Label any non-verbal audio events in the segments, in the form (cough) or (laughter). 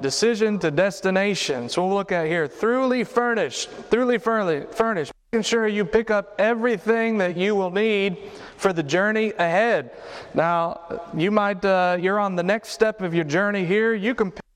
decision to destination. So we'll look at here, thoroughly furnished, thoroughly furnished, making sure you pick up everything that you will need for the journey ahead. Now, you might, uh, you're on the next step of your journey here. You can pick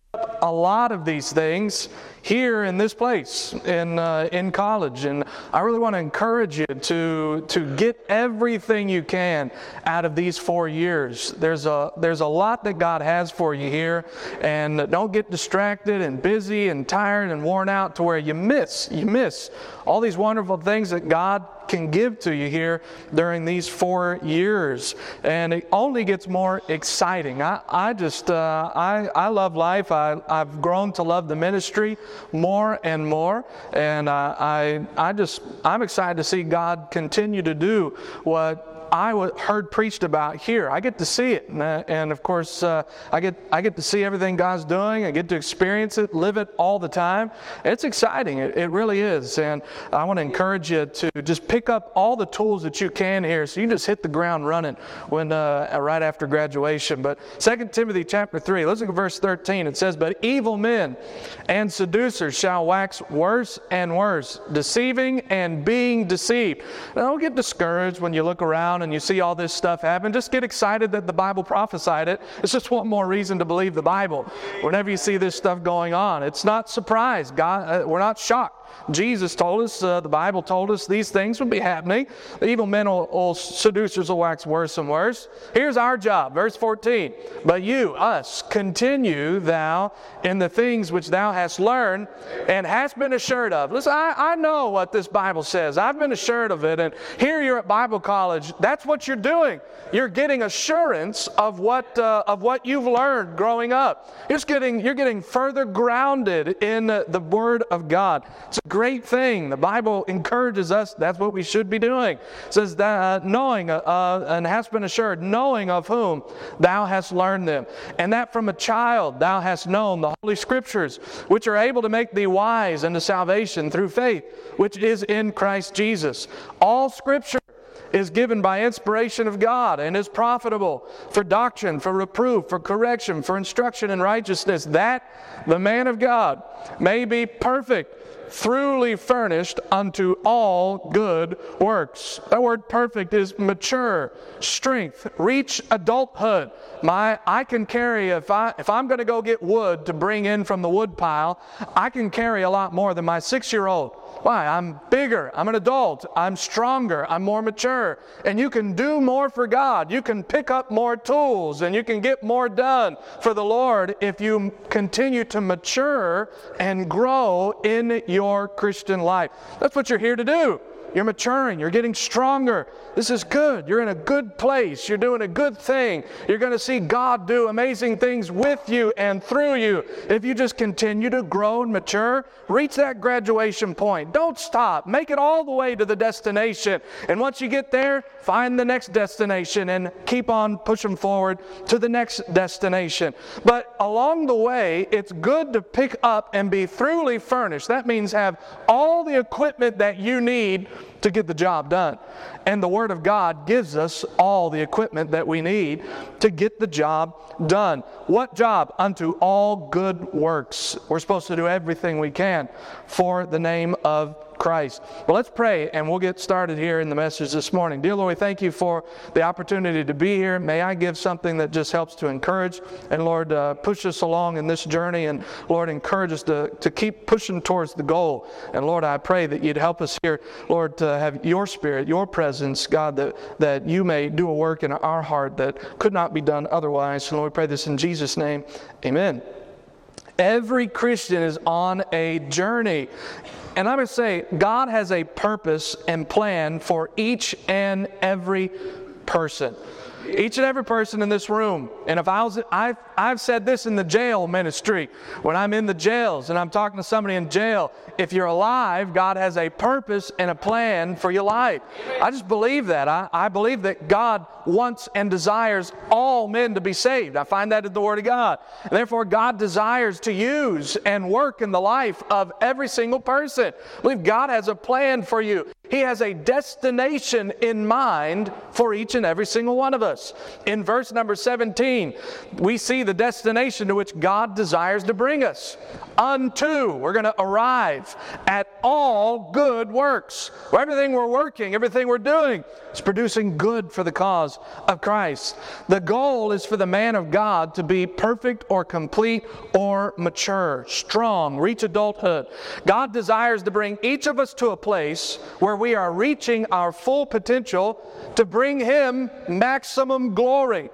a lot of these things here in this place in, uh, in college. And I really want to encourage you to, to get everything you can out of these four years. There's a, there's a lot that God has for you here. And don't get distracted and busy and tired and worn out to where you miss, you miss all these wonderful things that God can give to you here during these four years. And it only gets more exciting. I, I just, uh, I, I love life. I, I've grown to love the ministry more and more. And uh, I, I just, I'm excited to see God continue to do what I heard preached about here. I get to see it, and, uh, and of course, uh, I get I get to see everything God's doing. I get to experience it, live it all the time. It's exciting. It, it really is, and I want to encourage you to just pick up all the tools that you can here, so you just hit the ground running when uh, right after graduation. But 2 Timothy chapter three, let's look at verse 13. It says, "But evil men and seducers shall wax worse and worse, deceiving and being deceived." Now, don't get discouraged when you look around and you see all this stuff happen, just get excited that the Bible prophesied it. It's just one more reason to believe the Bible. Whenever you see this stuff going on, it's not surprise. God, uh, we're not shocked. Jesus told us, uh, the Bible told us these things would be happening. The evil men will, will, seducers will wax worse and worse. Here's our job, verse 14. But you, us, continue thou in the things which thou hast learned and hast been assured of. Listen, I, I know what this Bible says. I've been assured of it. And here you're at Bible college. That's what you're doing. You're getting assurance of what, uh, of what you've learned growing up. You're getting, you're getting further grounded in uh, the Word of God. It's a great thing. The Bible encourages us. That's what we should be doing. It says that uh, knowing uh, uh, and hast been assured, knowing of whom thou hast learned them, and that from a child thou hast known the Holy Scriptures, which are able to make thee wise unto salvation through faith, which is in Christ Jesus. All Scripture is given by inspiration of God and is profitable for doctrine, for reproof, for correction, for instruction in righteousness, that the man of God may be perfect, truly furnished unto all good works. That word perfect is mature, strength, reach adulthood. My I can carry if I if I'm going to go get wood to bring in from the wood pile, I can carry a lot more than my 6-year-old. Why? I'm bigger. I'm an adult. I'm stronger. I'm more mature. And you can do more for God. You can pick up more tools and you can get more done for the Lord if you continue to mature and grow in your Christian life. That's what you're here to do. You're maturing. You're getting stronger. This is good. You're in a good place. You're doing a good thing. You're going to see God do amazing things with you and through you if you just continue to grow and mature. Reach that graduation point. Don't stop. Make it all the way to the destination. And once you get there, find the next destination and keep on pushing forward to the next destination. But along the way, it's good to pick up and be thoroughly furnished. That means have all the equipment that you need to get the job done. And the Word of God gives us all the equipment that we need to get the job done. What job? Unto all good works. We're supposed to do everything we can for the name of Christ. Well, let's pray and we'll get started here in the message this morning. Dear Lord, we thank you for the opportunity to be here. May I give something that just helps to encourage and, Lord, uh, push us along in this journey and, Lord, encourage us to, to keep pushing towards the goal. And, Lord, I pray that you'd help us here, Lord, to have your spirit, your presence, God, that, that you may do a work in our heart that could not be done otherwise. And, Lord, we pray this in Jesus' name. Amen. Every Christian is on a journey. And I would say, God has a purpose and plan for each and every person. Each and every person in this room. And if I was, I've, I've said this in the jail ministry when I'm in the jails and I'm talking to somebody in jail. If you're alive, God has a purpose and a plan for your life. I just believe that. I, I believe that God wants and desires all men to be saved. I find that in the Word of God. And therefore, God desires to use and work in the life of every single person. I believe God has a plan for you. He has a destination in mind for each and every single one of us. Us. In verse number 17, we see the destination to which God desires to bring us. Unto, we're going to arrive at all good works. Everything we're working, everything we're doing is producing good for the cause of Christ. The goal is for the man of God to be perfect or complete or mature, strong, reach adulthood. God desires to bring each of us to a place where we are reaching our full potential to bring Him maximum glory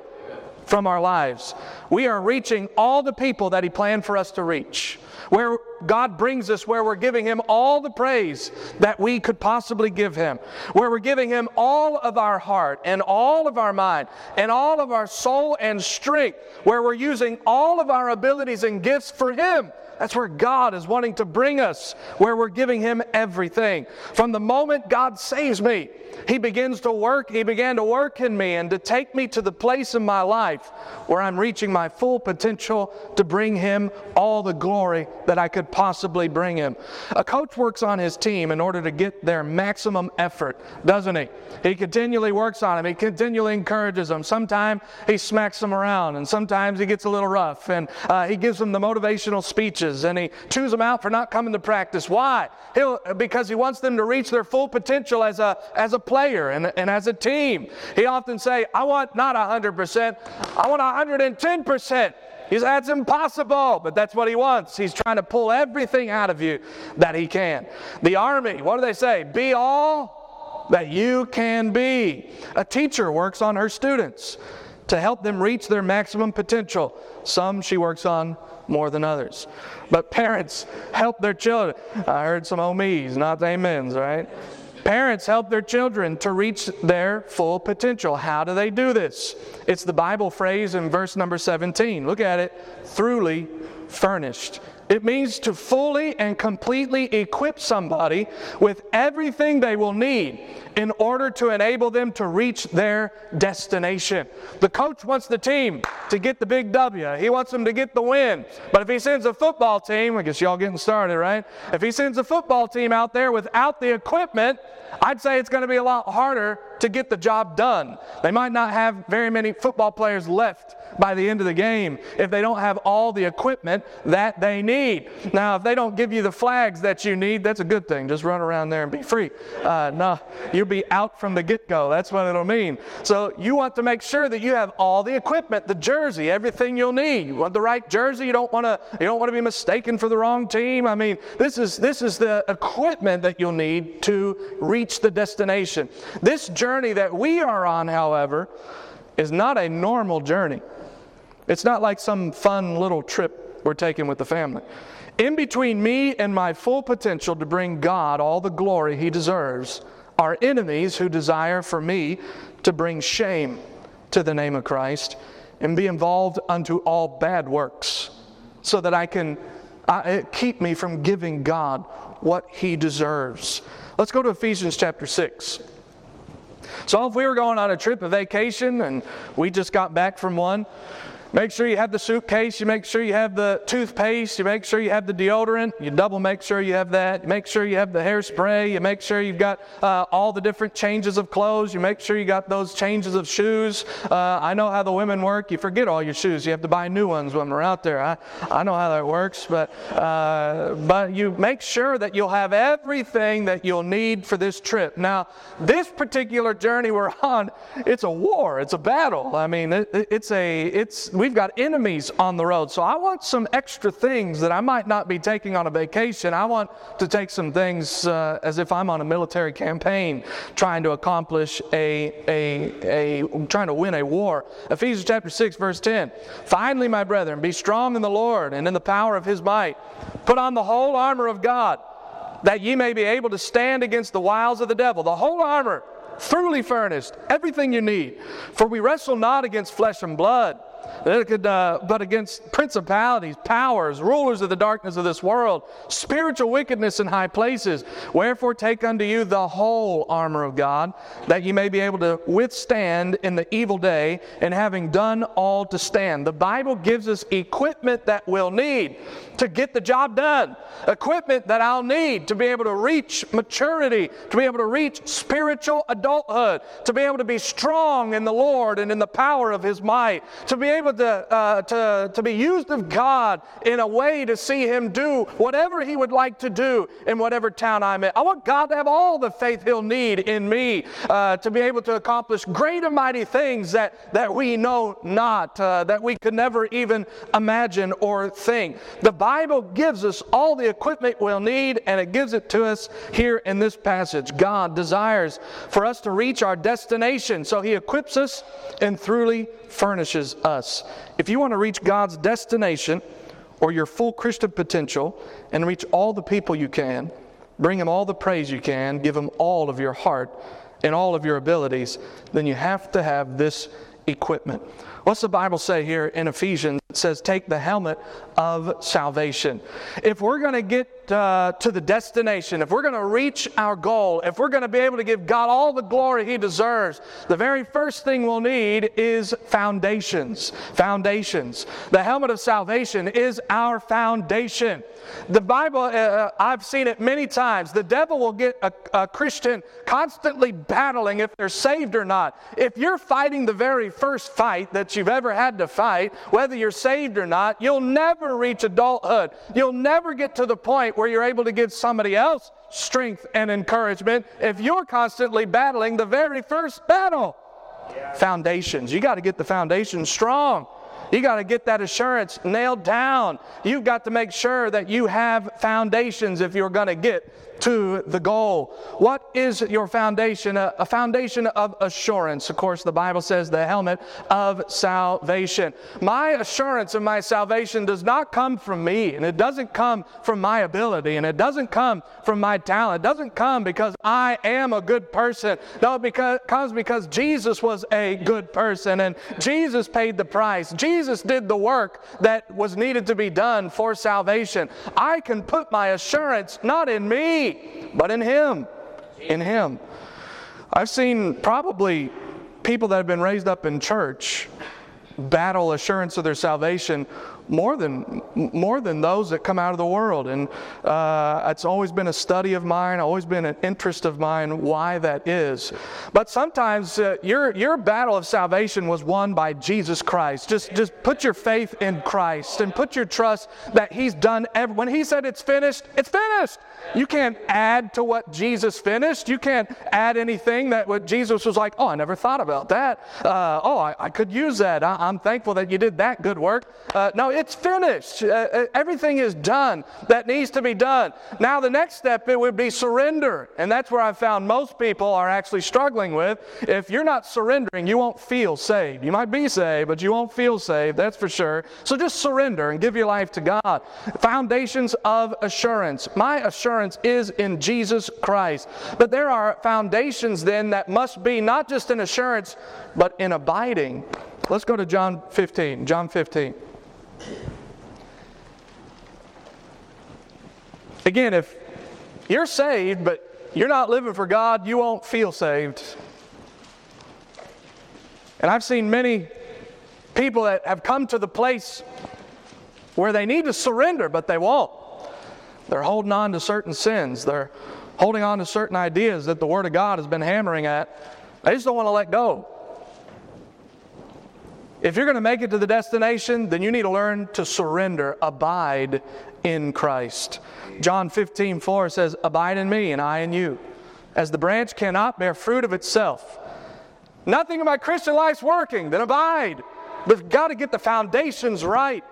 from our lives. We are reaching all the people that He planned for us to reach where God brings us where we're giving Him all the praise that we could possibly give Him, where we're giving Him all of our heart and all of our mind and all of our soul and strength, where we're using all of our abilities and gifts for Him. That's where God is wanting to bring us, where we're giving Him everything. From the moment God saves me, He begins to work, He began to work in me and to take me to the place in my life where I'm reaching my full potential to bring Him all the glory that I could possibly bring Him. A coach works on his team in order to get their maximum effort, doesn't he? He continually works on him, he continually encourages them. Sometimes he smacks them around, and sometimes he gets a little rough, and uh, he gives them the motivational speeches, and he chews them out for not coming to practice. Why? He'll, because he wants them to reach their full potential as a, as a player and, and as a team. He often say, I want not 100%, I want 110%. He says, that's impossible, but that's what he wants. He's trying to pull everything out of you that he can. The army, what do they say? Be all that you can be. A teacher works on her students to help them reach their maximum potential. Some she works on more than others. But parents help their children. I heard some oh not amens, right? Parents help their children to reach their full potential. How do they do this? It's the Bible phrase in verse number 17. Look at it. Throughly furnished. It means to fully and completely equip somebody with everything they will need in order to enable them to reach their destination. The coach wants the team to get the big W. He wants them to get the win. But if he sends a football team, I guess y'all getting started, right? If he sends a football team out there without the equipment, I'd say it's going to be a lot harder to get the job done. They might not have very many football players left by the end of the game if they don't have all the equipment that they need. Now, if they don't give you the flags that you need, that's a good thing. Just run around there and be free. Uh, no, you'll be out from the get go. That's what it'll mean. So, you want to make sure that you have all the equipment, the jersey, everything you'll need. You want the right jersey. You don't want to. You don't want to be mistaken for the wrong team. I mean, this is this is the equipment that you'll need to reach the destination. This journey that we are on, however, is not a normal journey. It's not like some fun little trip we're taking with the family. In between me and my full potential to bring God all the glory He deserves are enemies who desire for me to bring shame to the name of Christ and be involved unto all bad works so that I can uh, keep me from giving God what He deserves. Let's go to Ephesians chapter 6. So, if we were going on a trip, a vacation, and we just got back from one, Make sure you have the suitcase. You make sure you have the toothpaste. You make sure you have the deodorant. You double make sure you have that. You make sure you have the hairspray. You make sure you've got uh, all the different changes of clothes. You make sure you got those changes of shoes. Uh, I know how the women work. You forget all your shoes. You have to buy new ones when we're out there. I, I know how that works. But, uh, but you make sure that you'll have everything that you'll need for this trip. Now, this particular journey we're on, it's a war. It's a battle. I mean, it, it's a, it's, we've got enemies on the road. So I want some extra things that I might not be taking on a vacation. I want to take some things uh, as if I'm on a military campaign trying to accomplish a, a, a, trying to win a war. Ephesians chapter 6, verse 10. Finally, my brethren, be strong in the Lord and in the power of his might. Put on the whole armor of God that ye may be able to stand against the wiles of the devil. The whole armor, thoroughly furnished, everything you need. For we wrestle not against flesh and blood could, uh, but against principalities, powers, rulers of the darkness of this world, spiritual wickedness in high places. Wherefore take unto you the whole armor of God, that ye may be able to withstand in the evil day, and having done all to stand. The Bible gives us equipment that we'll need to get the job done, equipment that I'll need to be able to reach maturity, to be able to reach spiritual adulthood, to be able to be strong in the Lord and in the power of His might, to be able to, uh, to, to be used of God in a way to see Him do whatever He would like to do in whatever town I'm in. I want God to have all the faith He'll need in me uh, to be able to accomplish great and mighty things that, that we know not, uh, that we could never even imagine or think. The Bible gives us all the equipment we'll need, and it gives it to us here in this passage. God desires for us to reach our destination, so He equips us and throughly furnishes us. If you want to reach God's destination or your full Christian potential and reach all the people you can, bring Him all the praise you can, give Him all of your heart and all of your abilities, then you have to have this equipment. What's the Bible say here in Ephesians? It says, Take the helmet of salvation. If we're going to get uh, to the destination, if we're going to reach our goal, if we're going to be able to give God all the glory He deserves, the very first thing we'll need is foundations. Foundations. The helmet of salvation is our foundation. The Bible, uh, uh, I've seen it many times. The devil will get a, a Christian constantly battling if they're saved or not. If you're fighting the very first fight that you've ever had to fight, whether you're saved or not, you'll never reach adulthood. You'll never get to the point where you're able to give somebody else strength and encouragement if you're constantly battling the very first battle. Foundations. You got to get the foundation strong. You got to get that assurance nailed down. You've got to make sure that you have foundations if you're going to get to the goal. What is your foundation? A, a, foundation of assurance. Of course, the Bible says the helmet of salvation. My assurance of my salvation does not come from me, and it doesn't come from my ability, and it doesn't come from my talent. It doesn't come because I am a good person. No, it because, comes because Jesus was a good person, and Jesus paid the price. Jesus did the work that was needed to be done for salvation. I can put my assurance not in me but in Him. In Him. I've seen probably people that have been raised up in church battle assurance of their salvation more than more than those that come out of the world. And uh, it's always been a study of mine always been an interest of mine why that is. But sometimes uh, your your battle of salvation was won by jesus christ. Just just put your faith in christ and put your trust that he's done every, when he said it's finished it's finished. You can't add to what jesus finished. You can't add anything that what jesus was like oh i never thought about that. Uh, oh I, I, could use that. I, am thankful that you did that good work. Uh, no it's finished. Uh, uh, everything is done that needs to be done. Now, the next step it would be surrender. And that's where I found most people are actually struggling with. If you're not surrendering, you won't feel saved. You might be saved, but you won't feel saved, that's for sure. So just surrender and give your life to God. Foundations of assurance. My assurance is in Jesus Christ. But there are foundations then that must be not just in assurance, but in abiding. Let's go to John 15. John 15. Again, if you're saved, but you're not living for God, you won't feel saved. And I've seen many people that have come to the place where they need to surrender, but they won't. They're holding on to certain sins. They're holding on to certain ideas that the Word of God has been hammering at. They just don't want to let go. If you're going to make it to the destination, then you need to learn to surrender, abide in Christ. John 15, 4 says, Abide in me, and I in you. As the branch cannot bear fruit of itself. Nothing in my Christian life's working, then abide. You've got to get the foundations right.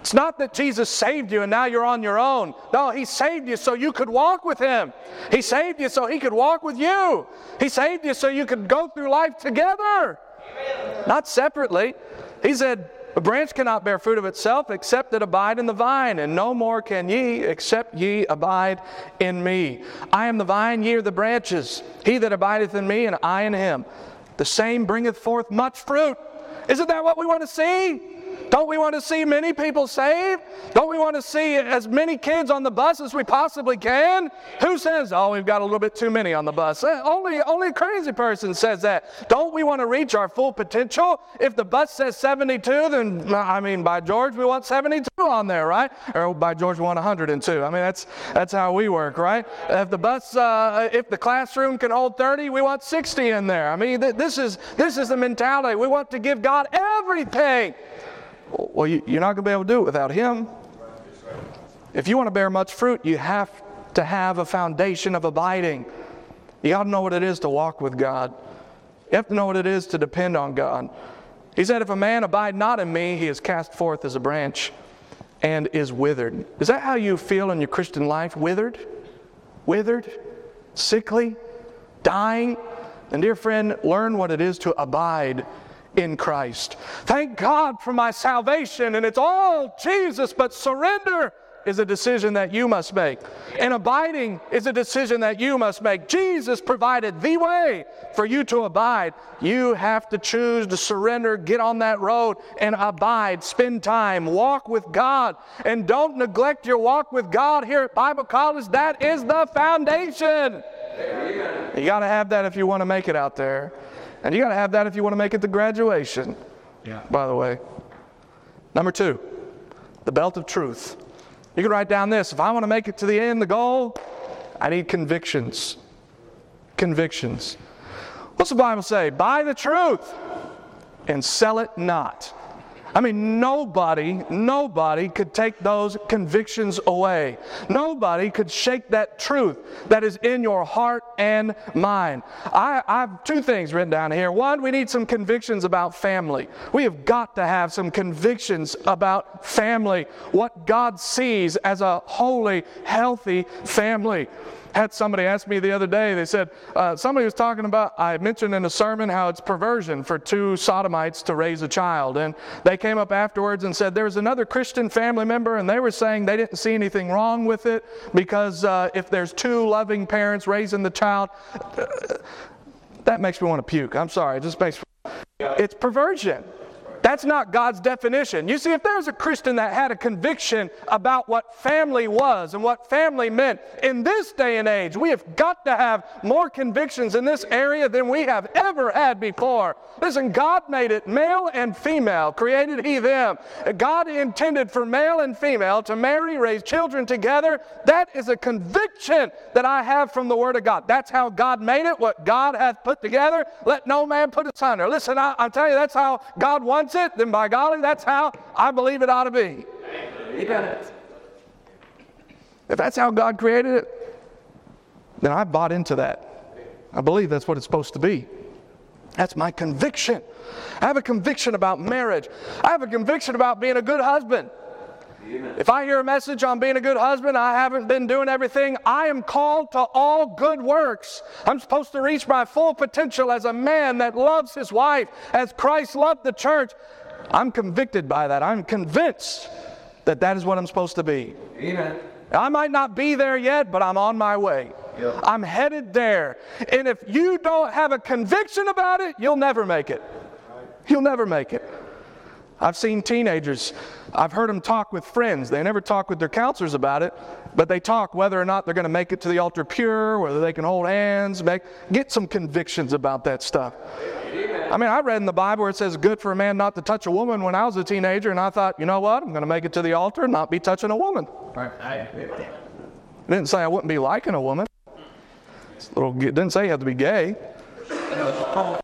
It's not that Jesus saved you and now you're on your own. No, He saved you so you could walk with Him. He saved you so He could walk with you. He saved you so you could go through life together not separately. He said, A branch cannot bear fruit of itself except it abide in the vine, and no more can ye except ye abide in me. I am the vine, ye are the branches. He that abideth in me, and I in him, the same bringeth forth much fruit. Isn't that what we want to see? Don't we want to see many people saved? Don't we want to see as many kids on the bus as we possibly can? Who says, oh, we've got a little bit too many on the bus? Eh, only, only a crazy person says that. Don't we want to reach our full potential? If the bus says 72, then, I mean, by George, we want 72 on there, right? Or by George, we want 102. I mean, that's, that's how we work, right? If the bus, uh, if the classroom can hold 30, we want 60 in there. I mean, th- this, is, this is the mentality. We want to give God everything. Well, you're not going to be able to do it without Him. If you want to bear much fruit, you have to have a foundation of abiding. You got to know what it is to walk with God. You have to know what it is to depend on God. He said, If a man abide not in me, he is cast forth as a branch and is withered. Is that how you feel in your Christian life? Withered? Withered? Sickly? Dying? And dear friend, learn what it is to abide in Christ. Thank God for my salvation, and it's all Jesus, but surrender is a decision that you must make. And abiding is a decision that you must make. Jesus provided the way for you to abide. You have to choose to surrender, get on that road, and abide. Spend time, walk with God, and don't neglect your walk with God here at Bible College. That is the foundation. Amen. You got to have that if you want to make it out there. And you got to have that if you want to make it to graduation. Yeah. By the way. Number two, the belt of truth. You can write down this if I want to make it to the end, the goal, I need convictions. Convictions. What's the Bible say? Buy the truth and sell it not. I mean, nobody, nobody could take those convictions away. Nobody could shake that truth that is in your heart and mind. I, I, have two things written down here. One, we need some convictions about family. We have got to have some convictions about family, what God sees as a holy, healthy family had somebody ask me the other day, they said, uh, somebody was talking about, I mentioned in a sermon how it's perversion for two sodomites to raise a child. And they came up afterwards and said there was another Christian family member, and they were saying they didn't see anything wrong with it because uh, if there's two loving parents raising the child, uh, that makes me want to puke. I'm sorry, it just makes it's perversion. That's not God's definition. You see, if there's a Christian that had a conviction about what family was and what family meant, in this day and age, we have got to have more convictions in this area than we have ever had before. Listen, God made it male and female, created He them. God intended for male and female to marry, raise children together. That is a conviction that I have from the Word of God. That's how God made it, what God hath put together. Let no man put asunder. Listen, I, I tell you, that's how God wants wants it, then by golly, that's how I believe it ought to be. Amen. If that's how God created it, then I bought into that. I believe that's what it's supposed to be. That's my conviction. I have a conviction about marriage. I have a conviction about being a good husband. If I hear a message on being a good husband, I haven't been doing everything. I am called to all good works. I'm supposed to reach my full potential as a man that loves his wife, as Christ loved the church. I'm convicted by that. I'm convinced that that is what I'm supposed to be. Amen. I might not be there yet, but I'm on my way. Yep. I'm headed there. And if you don't have a conviction about it, you'll never make it. You'll never make it. I've seen teenagers, I've heard them talk with friends. They never talk with their counselors about it, but they talk whether or not they're going to make it to the altar pure, whether they can hold hands, make, get some convictions about that stuff. I mean, I read in the Bible where it says good for a man not to touch a woman when I was a teenager, and I thought, you know what? I'm going to make it to the altar and not be touching a woman. It didn't say I wouldn't be liking a woman. Little, it didn't say you have to be gay. (laughs)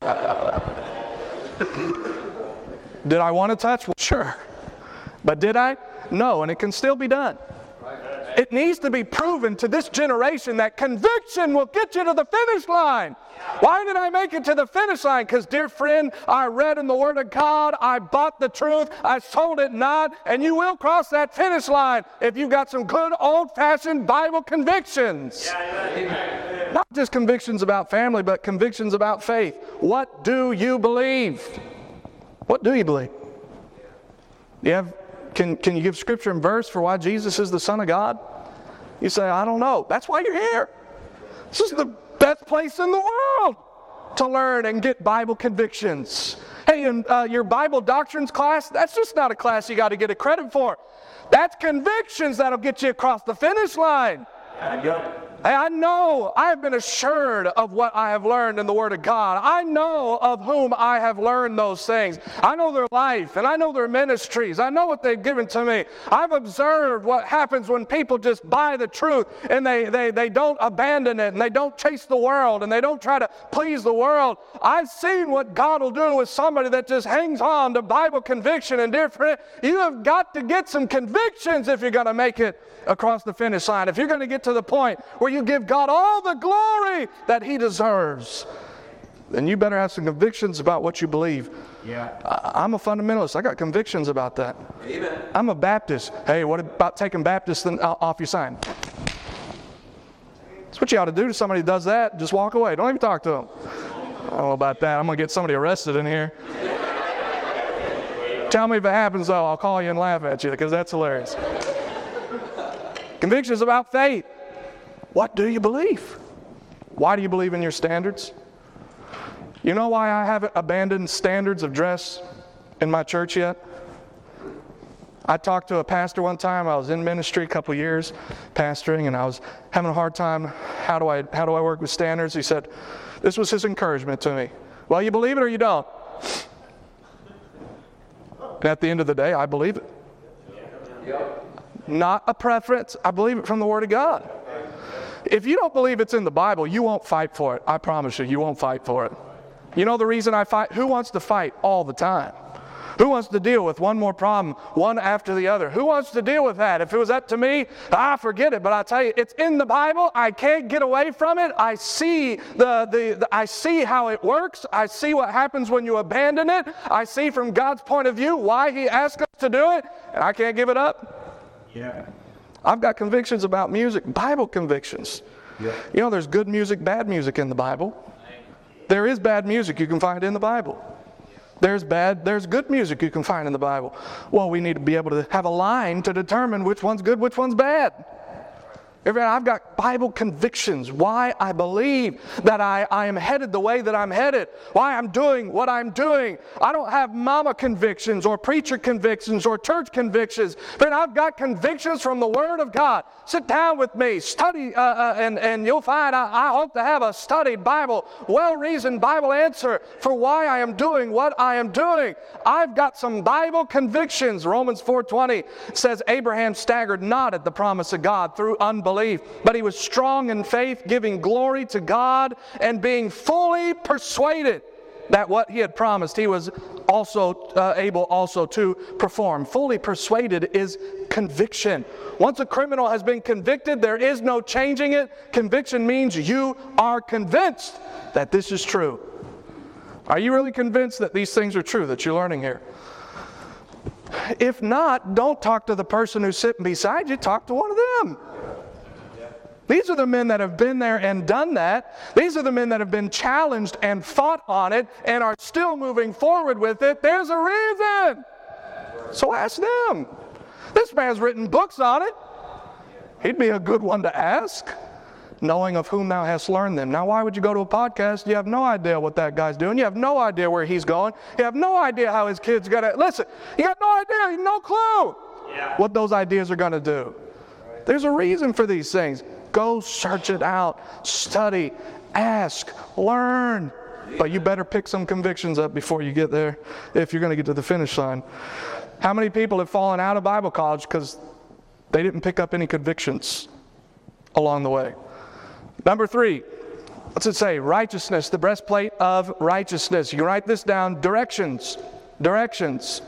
Did I want to touch? Well, sure. But did I? No, and it can still be done. It needs to be proven to this generation that conviction will get you to the finish line. Why did I make it to the finish line? Because, dear friend, I read in the Word of God, I bought the truth, I sold it not, and you will cross that finish line if you've got some good old fashioned Bible convictions. Not just convictions about family, but convictions about faith. What do you believe? What do you believe? Do you have, can, can you give scripture and verse for why Jesus is the Son of God? You say, I don't know. That's why you're here. This is the best place in the world to learn and get Bible convictions. Hey, in uh, your Bible doctrines class, that's just not a class you got to get a credit for. That's convictions that'll get you across the finish line. I know I have been assured of what I have learned in the Word of God. I know of whom I have learned those things. I know their life and I know their ministries. I know what they've given to me. I've observed what happens when people just buy the truth and they, they, they don't abandon it and they don't chase the world and they don't try to please the world. I've seen what God will do with somebody that just hangs on to Bible conviction and different. You have got to get some convictions if you're going to make it across the finish line. If you're going to get to the point where you give God all the glory that He deserves, then you better have some convictions about what you believe. Yeah. I, am a fundamentalist. I got convictions about that. Amen. I'm a Baptist. Hey, what about taking Baptist off your sign? That's what you ought to do to somebody who does that. Just walk away. Don't even talk to them. I don't know about that. I'm going to get somebody arrested in here. Tell me if it happens, though. I'll call you and laugh at you because that's hilarious. Convictions about faith. What do you believe? Why do you believe in your standards? You know why I haven't abandoned standards of dress in my church yet? I talked to a pastor one time. I was in ministry a couple years, pastoring, and I was having a hard time. How do I how do I work with standards? He said, "This was his encouragement to me. Well, you believe it or you don't." And at the end of the day, I believe it. Not a preference. I believe it from the Word of God. If you don't believe it's in the Bible, you won't fight for it. I promise you, you won't fight for it. You know the reason I fight? Who wants to fight all the time? Who wants to deal with one more problem, one after the other? Who wants to deal with that? If it was up to me, I forget it. But I tell you, it's in the Bible. I can't get away from it. I see the, the, the I see how it works. I see what happens when you abandon it. I see from God's point of view why He asked us to do it, and I can't give it up. Yeah. I've got convictions about music, Bible convictions. Yeah. You know, there's good music, bad music in the Bible. There is bad music you can find in the Bible. There's bad, there's good music you can find in the Bible. Well, we need to be able to have a line to determine which one's good, which one's bad. I've got Bible convictions, why I believe that I, I am headed the way that I'm headed, why I'm doing what I'm doing. I don't have mama convictions or preacher convictions or church convictions, but I've got convictions from the Word of God. Sit down with me, study, uh, uh, and, and you'll find I, I hope to have a studied Bible, well reasoned Bible answer for why I am doing what I am doing. I've got some Bible convictions. Romans 4:20 says Abraham staggered not at the promise of God through unbelief belief, but he was strong in faith, giving glory to God and being fully persuaded that what he had promised he was also uh, able also to perform. Fully persuaded is conviction. Once a criminal has been convicted, there is no changing it. Conviction means you are convinced that this is true. Are you really convinced that these things are true that you're learning here? If not, don't talk to the person who's sitting beside you, talk to one of them. These are the men that have been there and done that. These are the men that have been challenged and fought on it and are still moving forward with it. There's a reason. So ask them. This man's written books on it. He'd be a good one to ask, knowing of whom thou hast learned them. Now, why would you go to a podcast? You have no idea what that guy's doing. You have no idea where he's going. You have no idea how his kid's going to. Listen, you got no idea, no clue yeah. what those ideas are going to do. There's a reason for these things. Go search it out, study, ask, learn. But you better pick some convictions up before you get there if you're going to get to the finish line. How many people have fallen out of Bible college because they didn't pick up any convictions along the way? Number three, what's it say? Righteousness, the breastplate of righteousness. You write this down directions. Directions.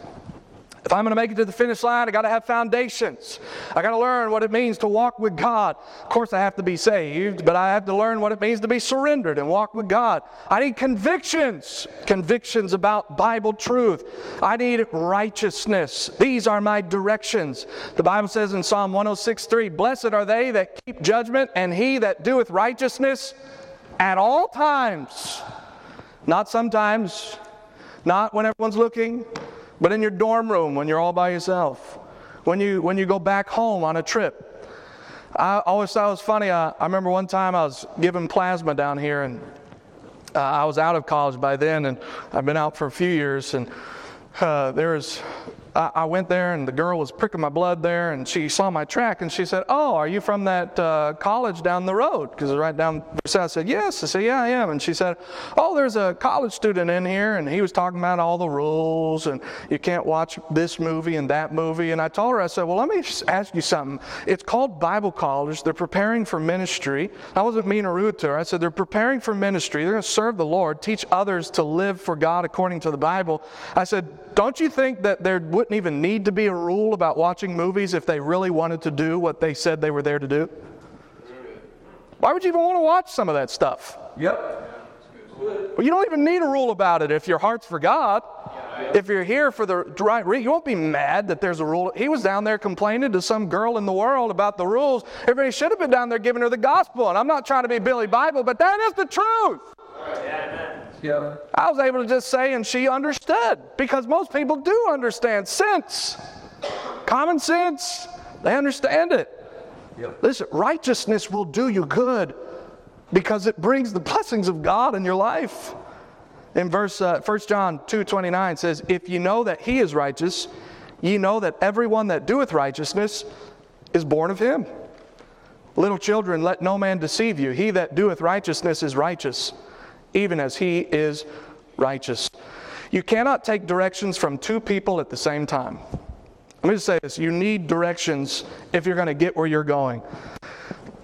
If I'm going to make it to the finish line, I got to have foundations. I got to learn what it means to walk with God. Of course, I have to be saved, but I have to learn what it means to be surrendered and walk with God. I need convictions, convictions about Bible truth. I need righteousness. These are my directions. The Bible says in Psalm 106:3, "Blessed are they that keep judgment, and he that doeth righteousness at all times." Not sometimes, not when everyone's looking, but in your dorm room when you're all by yourself, when you, when you go back home on a trip. I always thought it was funny. I, I remember one time I was giving plasma down here, and uh, I was out of college by then, and I've been out for a few years, and uh, there was I, I went there and the girl was pricking my blood there and she saw my track and she said, Oh, are you from that uh, college down the road? Because right down the south. I said, Yes. I said, Yeah, I am. And she said, Oh, there's a college student in here and he was talking about all the rules and you can't watch this movie and that movie. And I told her, I said, Well, let me ask you something. It's called Bible college. They're preparing for ministry. I wasn't mean or rude to her. I said, They're preparing for ministry. They're going to serve the Lord, teach others to live for God according to the Bible. I said, don't you think that there wouldn't even need to be a rule about watching movies if they really wanted to do what they said they were there to do? Why would you even want to watch some of that stuff? Yep. Well, you don't even need a rule about it if your heart's for God. If you're here for the right reason, you won't be mad that there's a rule. He was down there complaining to some girl in the world about the rules. Everybody should have been down there giving her the gospel. And I'm not trying to be Billy Bible, but that is the truth. Yeah. I was able to just say, and she understood because most people do understand sense, common sense. They understand it. Yep. Listen, righteousness will do you good because it brings the blessings of God in your life. In verse uh, 1 John 2 29 says, If you know that he is righteous, ye know that everyone that doeth righteousness is born of him. Little children, let no man deceive you. He that doeth righteousness is righteous even as he is righteous. You cannot take directions from two people at the same time. Let me just say this you need directions if you're going to get where you're going.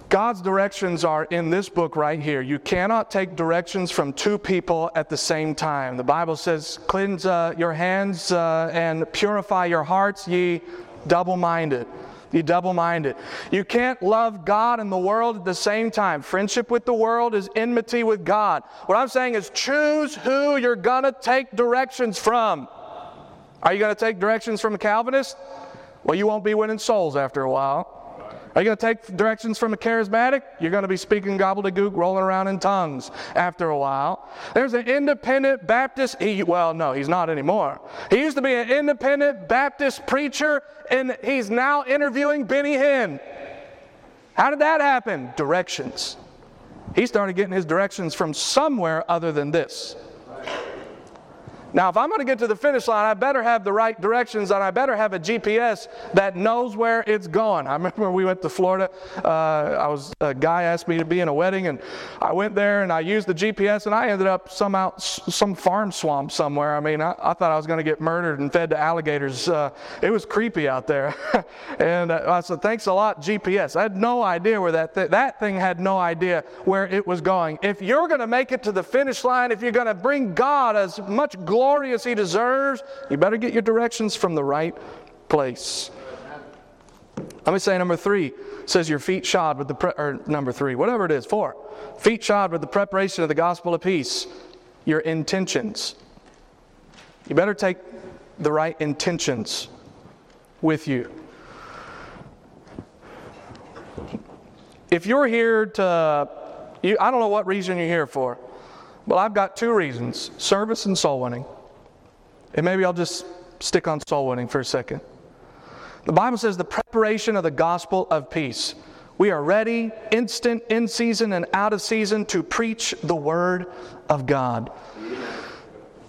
God's directions are in this book right here. You cannot take directions from two people at the same time. The Bible says, Cleanse uh, your hands uh, and purify your hearts, ye double minded. You double minded. You can't love God and the world at the same time. Friendship with the world is enmity with God. What I'm saying is choose who you're going to take directions from. Are you going to take directions from a Calvinist? Well, you won't be winning souls after a while. Are you going to take directions from a charismatic? You're going to be speaking gobbledygook, rolling around in tongues after a while. There's an independent Baptist. He, well, no, he's not anymore. He used to be an independent Baptist preacher, and he's now interviewing Benny Hinn. How did that happen? Directions. He started getting his directions from somewhere other than this. Now, if I'm going to get to the finish line, I better have the right directions and I better have a GPS that knows where it's going. I remember we went to Florida. Uh, I was a guy asked me to be in a wedding, and I went there and I used the GPS, and I ended up somehow some farm swamp somewhere. I mean, I, I thought I was going to get murdered and fed to alligators. Uh, it was creepy out there, (laughs) and uh, I said, "Thanks a lot, GPS." I had no idea where that th- that thing had no idea where it was going. If you're going to make it to the finish line, if you're going to bring God as much glory glory as he deserves, you better get your directions from the right place. Let me say number three says your feet shod with the pre- or number three, whatever it is, four. Feet shod with the preparation of the gospel of peace. Your intentions. You better take the right intentions with you. If you're here to, you, I don't know what reason you're here for. Well, I've got two reasons service and soul winning. And maybe I'll just stick on soul winning for a second. The Bible says the preparation of the gospel of peace. We are ready, instant, in season, and out of season to preach the word of God.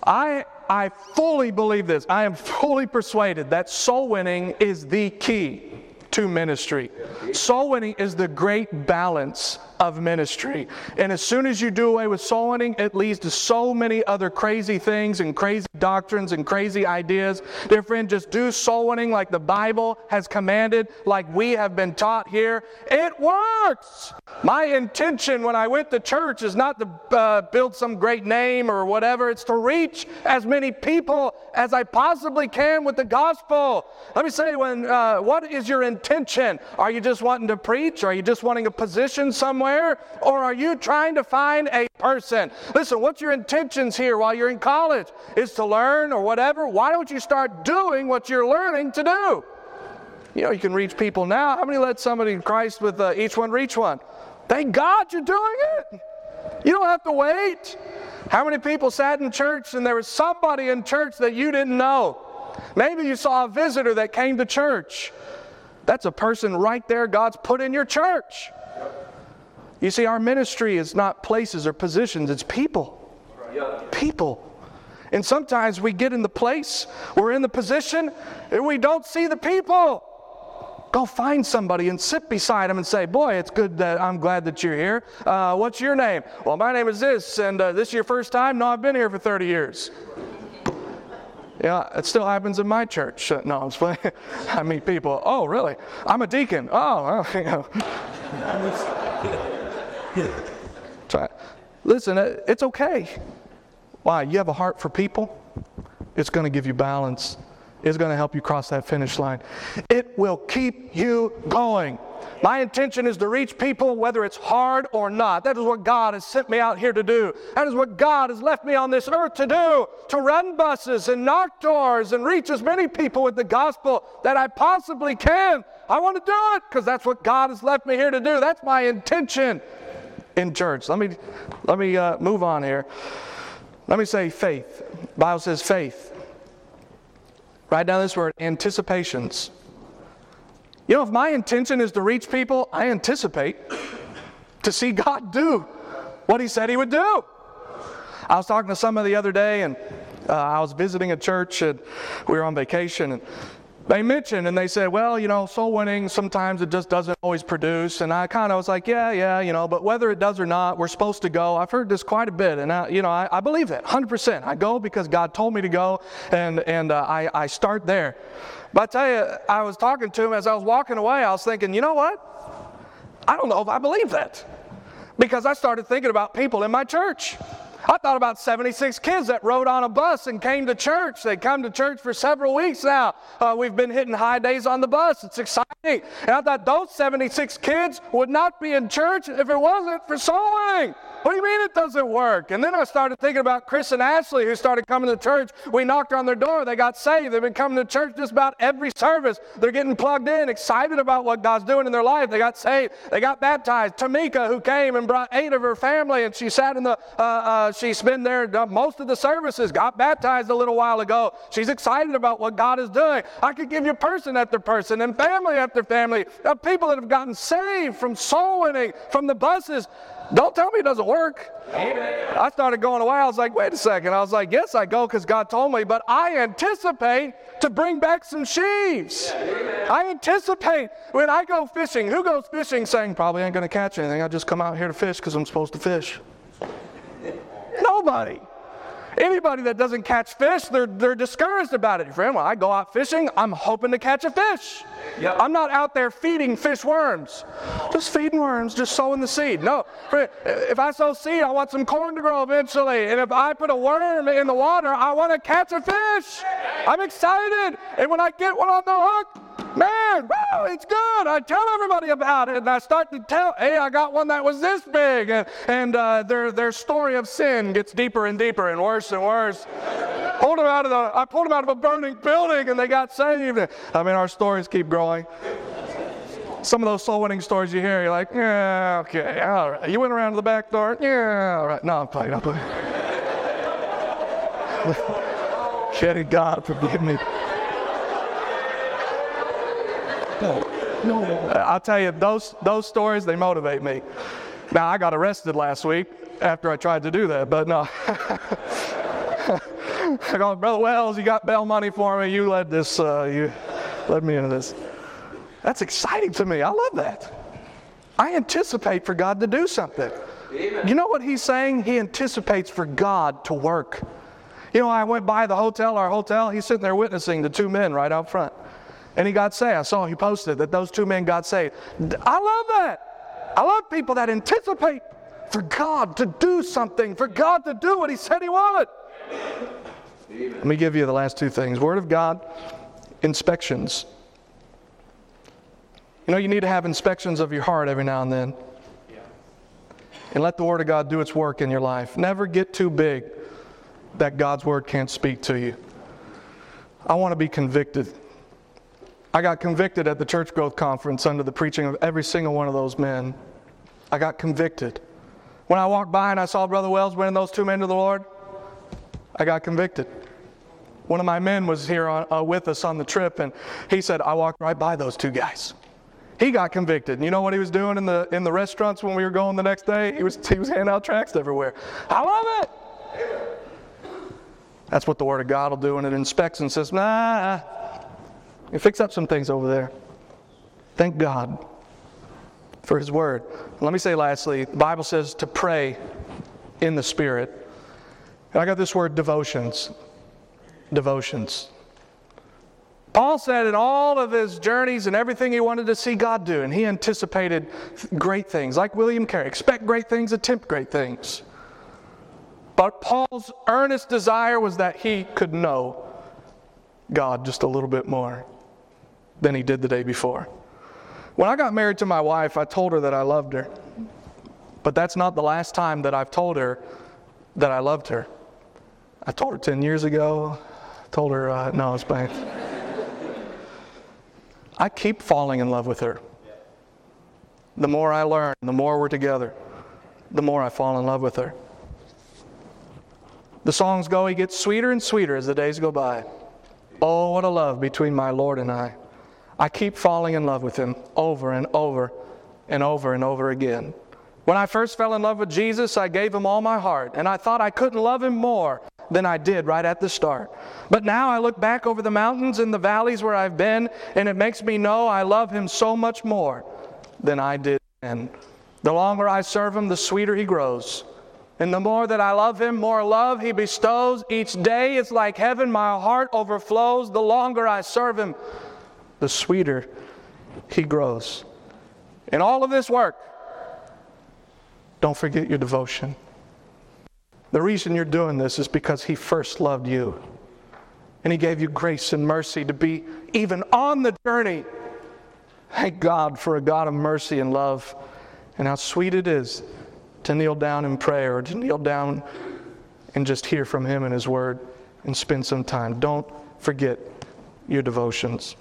I, I fully believe this. I am fully persuaded that soul winning is the key to ministry. Soul winning is the great balance of ministry. And as soon as you do away with soul winning, it leads to so many other crazy things and crazy doctrines and crazy ideas. Dear friend, just do soul winning like the Bible has commanded, like we have been taught here. It works. My intention when I went to church is not to uh, build some great name or whatever, it's to reach as many people as I possibly can with the gospel. Let me say, when, uh, what is your intention? Are you just wanting to preach? Are you just wanting a position somewhere? Somewhere? Or are you trying to find a person? Listen, what's your intentions here while you're in college? Is to learn or whatever? Why don't you start doing what you're learning to do? You know, you can reach people now. How many let somebody in Christ with uh, each one reach one? Thank God you're doing it. You don't have to wait. How many people sat in church and there was somebody in church that you didn't know? Maybe you saw a visitor that came to church. That's a person right there God's put in your church. You see, our ministry is not places or positions, it's people. people. And sometimes we get in the place, we're in the position, and we don't see the people. Go find somebody and sit beside them and say, Boy, it's good that I'm glad that you're here. Uh, what's your name? Well, my name is this, and uh, this is your first time? No, I've been here for 30 years. Yeah, it still happens in my church. Uh, no, I'm just playing. (laughs) I meet people. Oh, really? I'm a deacon. Oh, well, (laughs) you know. Try. Listen, uh, it's okay. Why? You have a heart for people. It's going to give you balance is going to help you cross that finish line. It will keep you going. My intention is to reach people whether it's hard or not. That is what God has sent me out here to do. That is what God has left me on this earth to do to run buses and knock doors and reach as many people with the gospel that I possibly can. I want to do it because that's what God has left me here to do. That's my intention in church. Let me, let me uh, move on here. Let me say faith. The Bible says faith Write down this word anticipations. You know, if my intention is to reach people, I anticipate to see God do what He said He would do. I was talking to somebody the other day, and uh, I was visiting a church, and we were on vacation, and they mentioned and they said, well, you know, soul winning, sometimes it just doesn't always produce. And I kind of was like, yeah, yeah, you know, but whether it does or not, we're supposed to go. I've heard this quite a bit. And, I, you know, I, I believe that 100%. I go because God told me to go, and, and uh, I, I start there. But I tell you, I was talking to him as I was walking away, I was thinking, you know what? I don't know if I believe that. Because I started thinking about people in my church. I thought about 76 kids that rode on a bus and came to church. They come to church for several weeks now. Uh, we've been hitting high days on the bus. It's exciting. And I thought those 76 kids would not be in church if it wasn't for sowing. What do you mean it doesn't work? And then I started thinking about Chris and Ashley who started coming to church. We knocked on their door. They got saved. They've been coming to church just about every service. They're getting plugged in, excited about what God's doing in their life. They got saved. They got baptized. Tamika, who came and brought eight of her family, and she sat in the, uh, uh, she's been there most of the services, got baptized a little while ago. She's excited about what God is doing. I could give you person after person and family after family of people that have gotten saved from soul winning, from the buses. Don't tell me it doesn't work. Amen. I started going away. I was like, wait a second. I was like, yes, I go because God told me, but I anticipate to bring back some sheaves. Yeah, I anticipate when I go fishing. Who goes fishing saying, probably ain't going to catch anything? I just come out here to fish because I'm supposed to fish? Nobody. Anybody that doesn't catch fish, they're, they're discouraged about it. Friend, when I go out fishing, I'm hoping to catch a fish. Yep. I'm not out there feeding fish worms. Just feeding worms, just sowing the seed. No. friend, If I sow seed, I want some corn to grow eventually. And if I put a worm in the water, I want to catch a fish. I'm excited. And when I get one on the hook, Man, wow, it's good. I tell everybody about it, and I start to tell, hey, I got one that was this big, and, and uh, their their story of sin gets deeper and deeper and worse and worse. pulled them out of the, I pulled them out of a burning building, and they got saved. I mean, our stories keep growing. Some of those soul winning stories you hear, you're like, yeah, okay, all right. You went around to the back door, yeah, all right. No, I'm playing, I'm playing. (laughs) Shedding God, forgive me. No, no. I'll tell you, those, those stories, they motivate me. Now, I got arrested last week after I tried to do that, but no. (laughs) I go, Brother Wells, you got bail money for me. You led this, uh, you led me into this. That's exciting to me. I love that. I anticipate for God to do something. Amen. You know what he's saying? He anticipates for God to work. You know, I went by the hotel, our hotel, he's sitting there witnessing the two men right out front and he got saved. I saw he posted that those two men got saved. I love that. I love people that anticipate for God to do something, for God to do what he said he would. Let me give you the last two things Word of God, inspections. You know, you need to have inspections of your heart every now and then. And let the Word of God do its work in your life. Never get too big that God's Word can't speak to you. I want to be convicted. I got convicted at the church growth conference under the preaching of every single one of those men. I got convicted. When I walked by and I saw Brother Wells winning those two men to the Lord, I got convicted. One of my men was here on, uh, with us on the trip, and he said, I walked right by those two guys. He got convicted. And you know what he was doing in the, in the restaurants when we were going the next day? He was, he was handing out tracts everywhere. I love it. That's what the Word of God will do when it inspects and says, nah, you fix up some things over there. Thank God for His Word. Let me say lastly, the Bible says to pray in the Spirit. And I got this word devotions. Devotions. Paul said in all of his journeys and everything he wanted to see God do, and he anticipated great things, like William Carey expect great things, attempt great things. But Paul's earnest desire was that he could know God just a little bit more than he did the day before. When I got married to my wife, I told her that I loved her. But that's not the last time that I've told her that I loved her. I told her 10 years ago. I told her, uh, no, it's bad. I keep falling in love with her. The more I learn, the more we're together, the more I fall in love with her. The songs go, he gets sweeter and sweeter as the days go by. Oh, what a love between my Lord and I. I keep falling in love with him over and over and over and over again. When I first fell in love with Jesus, I gave him all my heart, and I thought I couldn't love him more than I did right at the start. But now I look back over the mountains and the valleys where I've been, and it makes me know I love him so much more than I did then. The longer I serve him, the sweeter he grows. And the more that I love him, more love he bestows. Each day is like heaven, my heart overflows. The longer I serve him, the sweeter he grows. In all of this work, don't forget your devotion. The reason you're doing this is because He first loved you. And He gave you grace and mercy to be even on the journey. Thank God for a God of mercy and love. And how sweet it is to kneel down in prayer or to kneel down and just hear from Him and His Word and spend some time. Don't forget your devotions.